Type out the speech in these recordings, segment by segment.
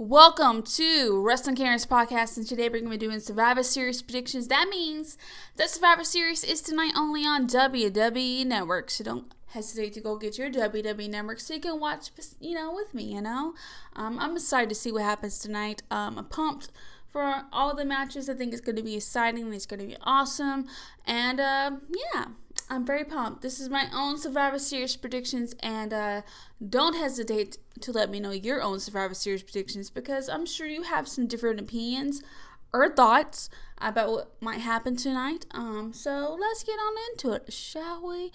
Welcome to Wrestling Karen's podcast, and today we're going to be doing Survivor Series predictions. That means that Survivor Series is tonight only on WWE Network, so don't hesitate to go get your WWE Network so you can watch, you know, with me. You know, um, I'm excited to see what happens tonight. Um, I'm pumped for all the matches. I think it's going to be exciting. It's going to be awesome, and uh, yeah. I'm very pumped. This is my own Survivor Series predictions, and uh, don't hesitate to let me know your own Survivor Series predictions because I'm sure you have some different opinions or thoughts about what might happen tonight. Um, so let's get on into it, shall we?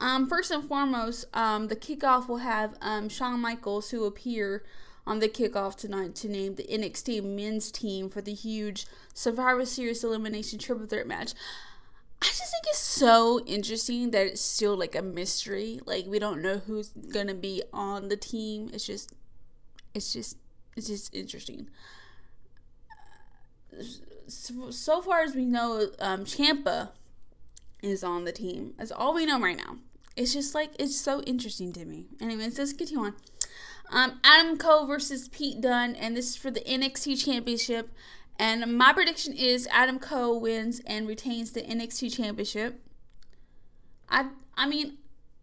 Um, first and foremost, um, the kickoff will have um, Shawn Michaels who appear on the kickoff tonight to name the NXT men's team for the huge Survivor Series elimination triple threat match. I just think it's so interesting that it's still like a mystery. Like we don't know who's gonna be on the team. It's just, it's just, it's just interesting. So, so far as we know, um, Ciampa is on the team. That's all we know right now. It's just like it's so interesting to me. Anyways, let's continue on. Um, Adam Cole versus Pete Dunne, and this is for the NXT Championship. And my prediction is Adam Cole wins and retains the NXT Championship. I I mean,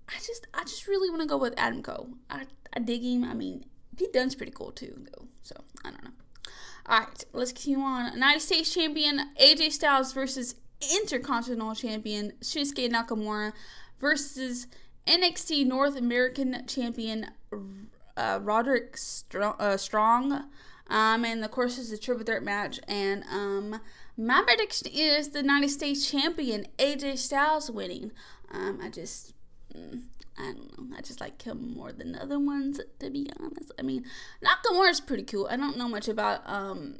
I just I just really want to go with Adam Cole. I I dig him. I mean, Pete Dunne's pretty cool too, though. So I don't know. All right, let's continue on. United States Champion AJ Styles versus Intercontinental Champion Shinsuke Nakamura versus NXT North American Champion uh, Roderick Strong. Uh, Strong um, and of course, it's a triple threat match. And um, my prediction is the United States champion AJ Styles winning. Um, I just, mm, I don't know. I just like him more than the other ones, to be honest. I mean, Nakamura is pretty cool. I don't know much about um,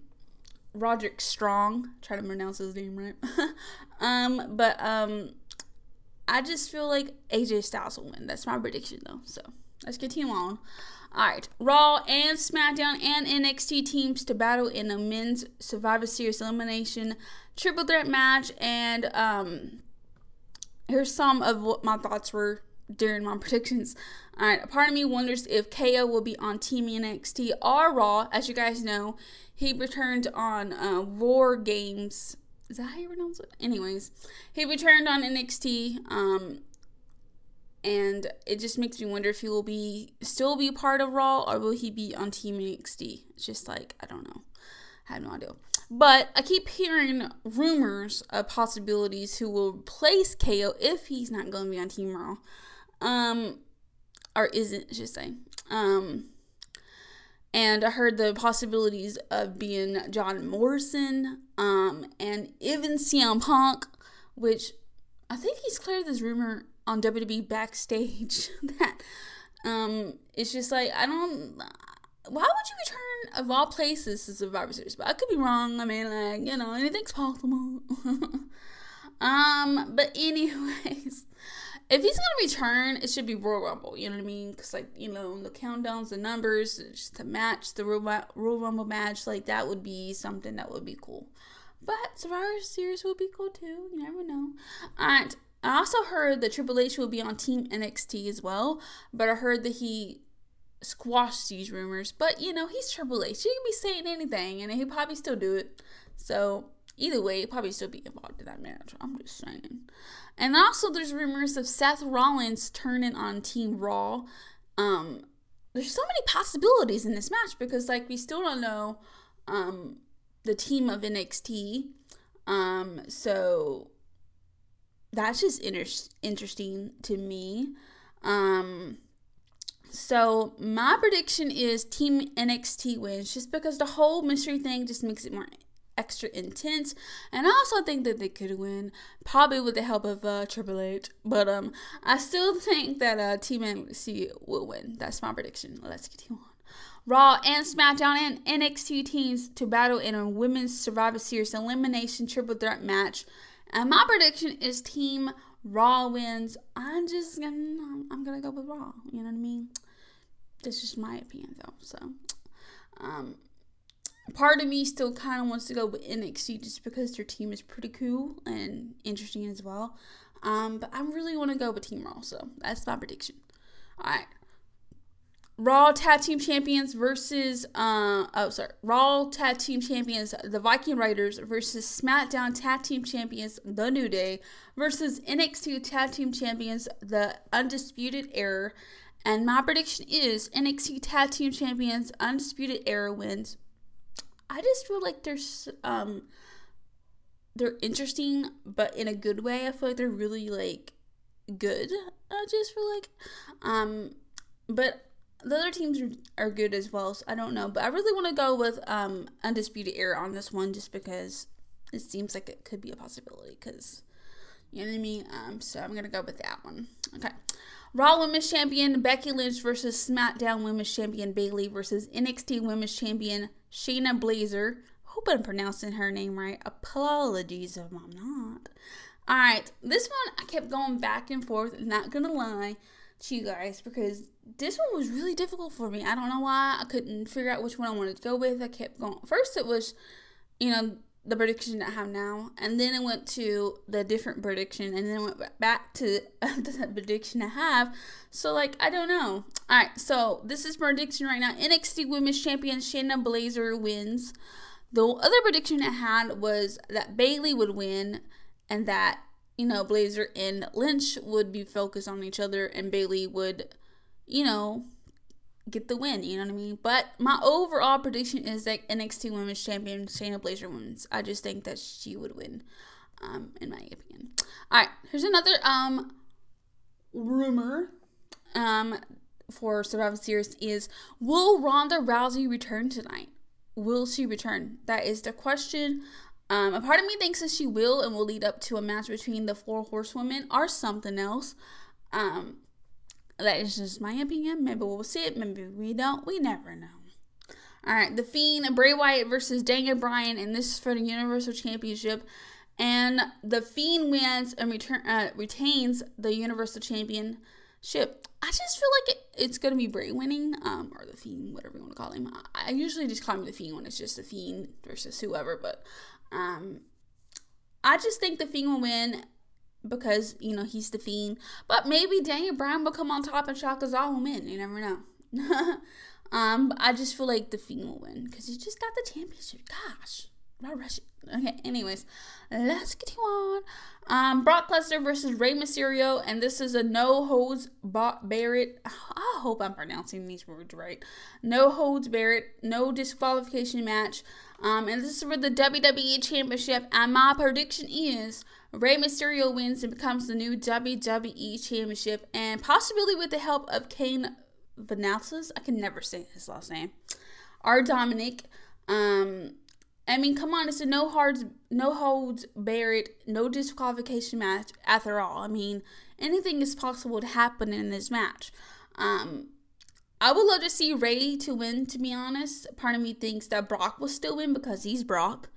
Roderick Strong. Try to pronounce his name right. um, but um, I just feel like AJ Styles will win. That's my prediction, though. So let's continue on. All right, Raw and SmackDown and NXT teams to battle in a men's Survivor Series elimination triple threat match. And um, here's some of what my thoughts were during my predictions. All right, a part of me wonders if KO will be on Team NXT or Raw. As you guys know, he returned on uh, War Games. Is that how you pronounce it? Anyways, he returned on NXT. Um, and it just makes me wonder if he will be still be part of Raw or will he be on Team NXT. It's just like I don't know, I have no idea. But I keep hearing rumors of possibilities who will replace KO if he's not going to be on Team Raw, um, or isn't, I should say. Um, and I heard the possibilities of being John Morrison, um, and even CM Punk, which I think he's cleared this rumor on WWE backstage that um it's just like I don't why would you return of all places to Survivor Series? But I could be wrong. I mean like, you know, anything's possible. um but anyways, if he's gonna return, it should be Royal Rumble. You know what I mean? Because like you know the countdowns, the numbers, just to match the Royal, Rumble match, like that would be something that would be cool. But Survivor Series will be cool too. You never know. Right. I also heard that Triple H will be on Team NXT as well, but I heard that he squashed these rumors. But you know, he's Triple H. He can be saying anything, and he probably still do it. So either way, he probably still be involved in that match. I'm just saying. And also, there's rumors of Seth Rollins turning on Team Raw. Um, there's so many possibilities in this match because, like, we still don't know um, the team of NXT. Um, so that's just inter- interesting to me. Um, so my prediction is Team NXT wins, just because the whole mystery thing just makes it more extra intense. And I also think that they could win, probably with the help of uh, Triple H. But um, I still think that uh, Team NXT will win. That's my prediction. Let's continue on. Raw and SmackDown and NXT teams to battle in a women's Survivor Series elimination triple threat match and my prediction is Team Raw wins. I'm just gonna I'm gonna go with Raw. You know what I mean? That's just my opinion though. So um part of me still kind of wants to go with NXT just because their team is pretty cool and interesting as well. Um, but I really want to go with Team Raw, so that's my prediction. All right. Raw Tag Team Champions versus uh oh sorry Raw Tag Team Champions the Viking Raiders versus SmackDown Tag Team Champions the New Day versus NXT Tag Team Champions the Undisputed Era. And my prediction is NXT Tag Team Champions Undisputed Era wins. I just feel like there's um they're interesting, but in a good way. I feel like they're really like good. I just feel like, um, but the other teams are, good as well. So I don't know, but I really want to go with um undisputed era on this one just because it seems like it could be a possibility. Because you know what I mean. Um, so I'm gonna go with that one. Okay. Raw Women's Champion Becky Lynch versus SmackDown Women's Champion Bayley versus NXT Women's Champion Shayna Baszler hope I'm pronouncing her name right. Apologies if I'm not. Alright, this one I kept going back and forth, not gonna lie to you guys, because this one was really difficult for me. I don't know why. I couldn't figure out which one I wanted to go with. I kept going. First, it was, you know, the prediction I have now, and then it went to the different prediction, and then went back to the prediction I have. So, like, I don't know. All right, so this is prediction right now. NXT Women's Champion Shayna Blazer wins. The other prediction I had was that Bayley would win and that, you know, Blazer and Lynch would be focused on each other and Bayley would, you know, get the win, you know what I mean? But my overall prediction is that NXT Women's Champion Shayna Baszler wins. I just think that she would win, um, in my opinion. Alright, here's another um rumor um for Survivor Series is will Ronda Rousey return tonight? will she return? That is the question. Um, a part of me thinks that she will and will lead up to a match between the four horsewomen or something else. Um, that is just my opinion. Maybe we'll see it. Maybe we don't. We never know. All right, the Fiend Bray Wyatt versus Daniel Bryan, and this is for the Universal Championship. And the Fiend wins and return uh, retains the Universal Championship. I just feel like it, it's gonna be Bray winning, um, or the Fiend, whatever you want to call him. I, I usually just call him the Fiend when it's just the Fiend versus whoever, but um, I just think the Fiend will win because you know he's the Fiend. But maybe Daniel Bryan will come on top and shock us all win. You never know. um, I just feel like the Fiend will win because he just got the championship. Gosh, not rush it. Okay, anyways, let's get you on. Um, Brock Lesnar versus Rey Mysterio, and this is a no holds Barrett. I hope I'm pronouncing these words right. No holds Barrett, no disqualification match. Um, and this is for the WWE Championship. And my prediction is Rey Mysterio wins and becomes the new WWE Championship, and possibly with the help of Cain Velasquez. I can never say his last name. Our Dominic. Um, I mean, come on, it's a no holds, no holds barred, no disqualification match. After all, I mean, anything is possible to happen in this match. Um, I would love to see Rey to win. To be honest, part of me thinks that Brock will still win because he's Brock.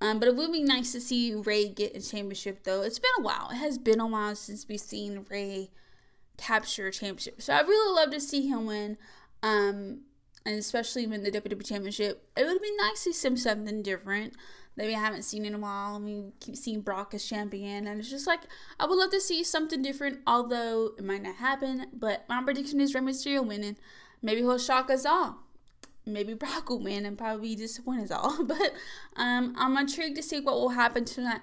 Um, but it would be nice to see Rey get a championship, though. It's been a while. It has been a while since we've seen Rey capture a championship. So I really love to see him win. Um, and especially when the WWE Championship, it would be nice to see something different that we haven't seen in a while. I mean, keep seeing Brock as champion, and it's just like I would love to see something different. Although it might not happen, but my prediction is Rey Mysterio winning. Maybe he'll shock us all. Maybe Brock will win and probably disappoint us all. But um, I'm intrigued to see what will happen tonight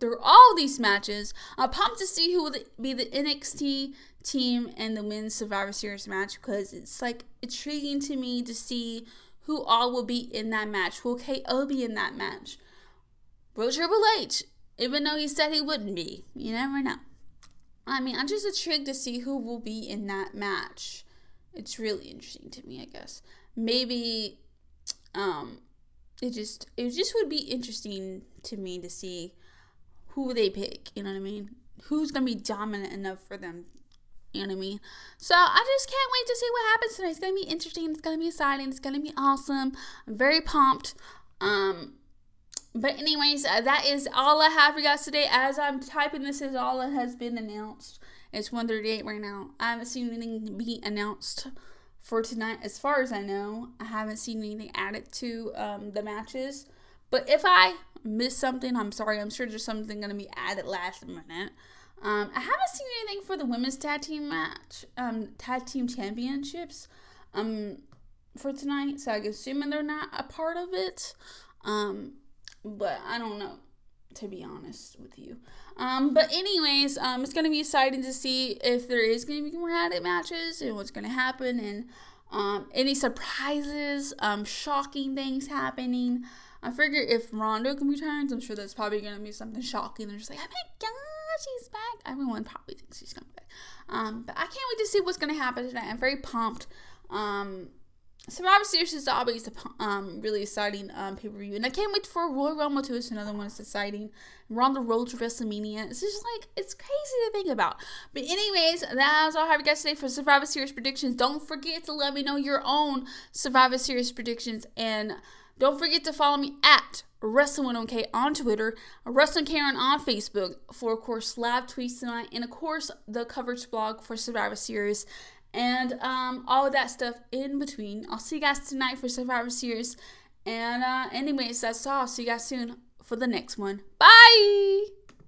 through all these matches. I'm pumped to see who will be the NXT team in the Men's Survivor Series match because it's like intriguing to me to see who all will be in that match. Will KO be in that match? Will Triple H? Even though he said he wouldn't be. You never know. I mean, I'm just intrigued to see who will be in that match. It's really interesting to me, I guess. Maybe um it just it just would be interesting to me to see who they pick, you know what I mean? Who's gonna be dominant enough for them you know what I mean? So I just can't wait to see what happens tonight. It's gonna be interesting. It's gonna be exciting. It's gonna be awesome. I'm very pumped. Um, but anyways, uh, that is all I have for you guys today. As I'm typing this, is all that has been announced. It's 1:38 right now. I haven't seen anything be announced for tonight, as far as I know. I haven't seen anything added to um, the matches. But if I miss something, I'm sorry. I'm sure there's something gonna be added last minute. Um, I haven't seen anything for the women's tag team match, um, tag team championships. um for tonight, so I'm assuming they're not a part of it. Um, but I don't know to be honest with you. Um, but anyways, um, it's gonna be exciting to see if there is gonna be more added matches and what's gonna happen and um, any surprises, um, shocking things happening. I figure if Ronda returns, I'm sure that's probably gonna be something shocking. They're just like, oh my god, she's back. Everyone probably thinks she's coming back. Um, but I can't wait to see what's gonna happen tonight. I'm very pumped. Um, Survivor Series is always a um, really exciting um, pay per view, and I can't wait for Royal Rumble 2. It's another one that's exciting. We're on the road to WrestleMania. It's just like it's crazy to think about. But anyways, that's all I have you guys today for Survivor Series predictions. Don't forget to let me know your own Survivor Series predictions, and don't forget to follow me at Wrestling1k on Twitter, Wrestling Karen on Facebook for, of course, live tweets tonight, and of course the coverage blog for Survivor Series and um, all of that stuff in between. I'll see you guys tonight for Survivor Series. And uh, anyways, that's all. See you guys soon for the next one. Bye.